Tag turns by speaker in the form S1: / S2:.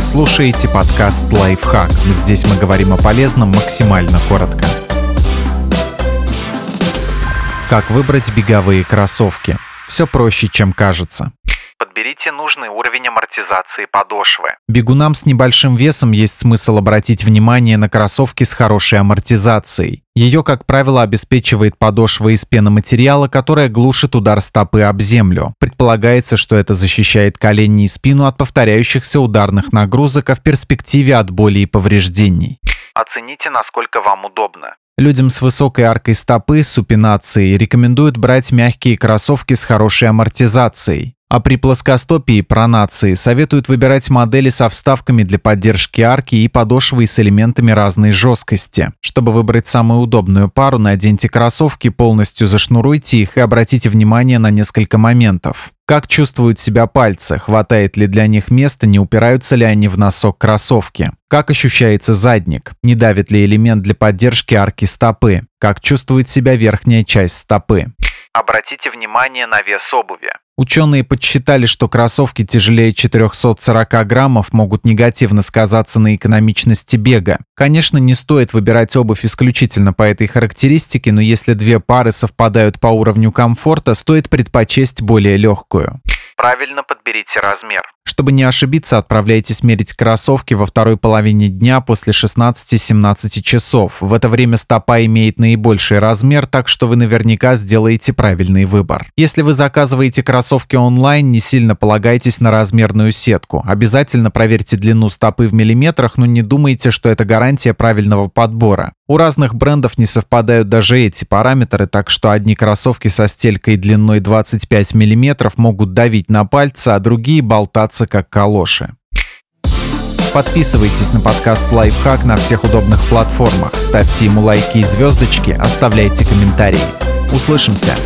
S1: Слушаете подкаст «Лайфхак». Здесь мы говорим о полезном максимально коротко. Как выбрать беговые кроссовки? Все проще, чем кажется.
S2: Подберите нужный уровень амортизации подошвы.
S1: Бегунам с небольшим весом есть смысл обратить внимание на кроссовки с хорошей амортизацией. Ее, как правило, обеспечивает подошва из пеноматериала, которая глушит удар стопы об землю. Предполагается, что это защищает колени и спину от повторяющихся ударных нагрузок, а в перспективе от боли и повреждений.
S2: Оцените, насколько вам удобно.
S1: Людям с высокой аркой стопы, супинацией, рекомендуют брать мягкие кроссовки с хорошей амортизацией. А при плоскостопии пронации советуют выбирать модели со вставками для поддержки арки и подошвой с элементами разной жесткости. Чтобы выбрать самую удобную пару, наденьте кроссовки, полностью зашнуруйте их и обратите внимание на несколько моментов. Как чувствуют себя пальцы, хватает ли для них места, не упираются ли они в носок кроссовки. Как ощущается задник, не давит ли элемент для поддержки арки стопы. Как чувствует себя верхняя часть стопы.
S2: Обратите внимание на вес обуви.
S1: Ученые подсчитали, что кроссовки тяжелее 440 граммов могут негативно сказаться на экономичности бега. Конечно, не стоит выбирать обувь исключительно по этой характеристике, но если две пары совпадают по уровню комфорта, стоит предпочесть более легкую.
S2: Правильно подберите размер.
S1: Чтобы не ошибиться, отправляйтесь мерить кроссовки во второй половине дня после 16-17 часов. В это время стопа имеет наибольший размер, так что вы наверняка сделаете правильный выбор. Если вы заказываете кроссовки онлайн, не сильно полагайтесь на размерную сетку. Обязательно проверьте длину стопы в миллиметрах, но не думайте, что это гарантия правильного подбора. У разных брендов не совпадают даже эти параметры, так что одни кроссовки со стелькой длиной 25 мм могут давить на пальцы, а другие болтаться как калоши. Подписывайтесь на подкаст «Лайфхак» на всех удобных платформах, ставьте ему лайки и звездочки, оставляйте комментарии. Услышимся!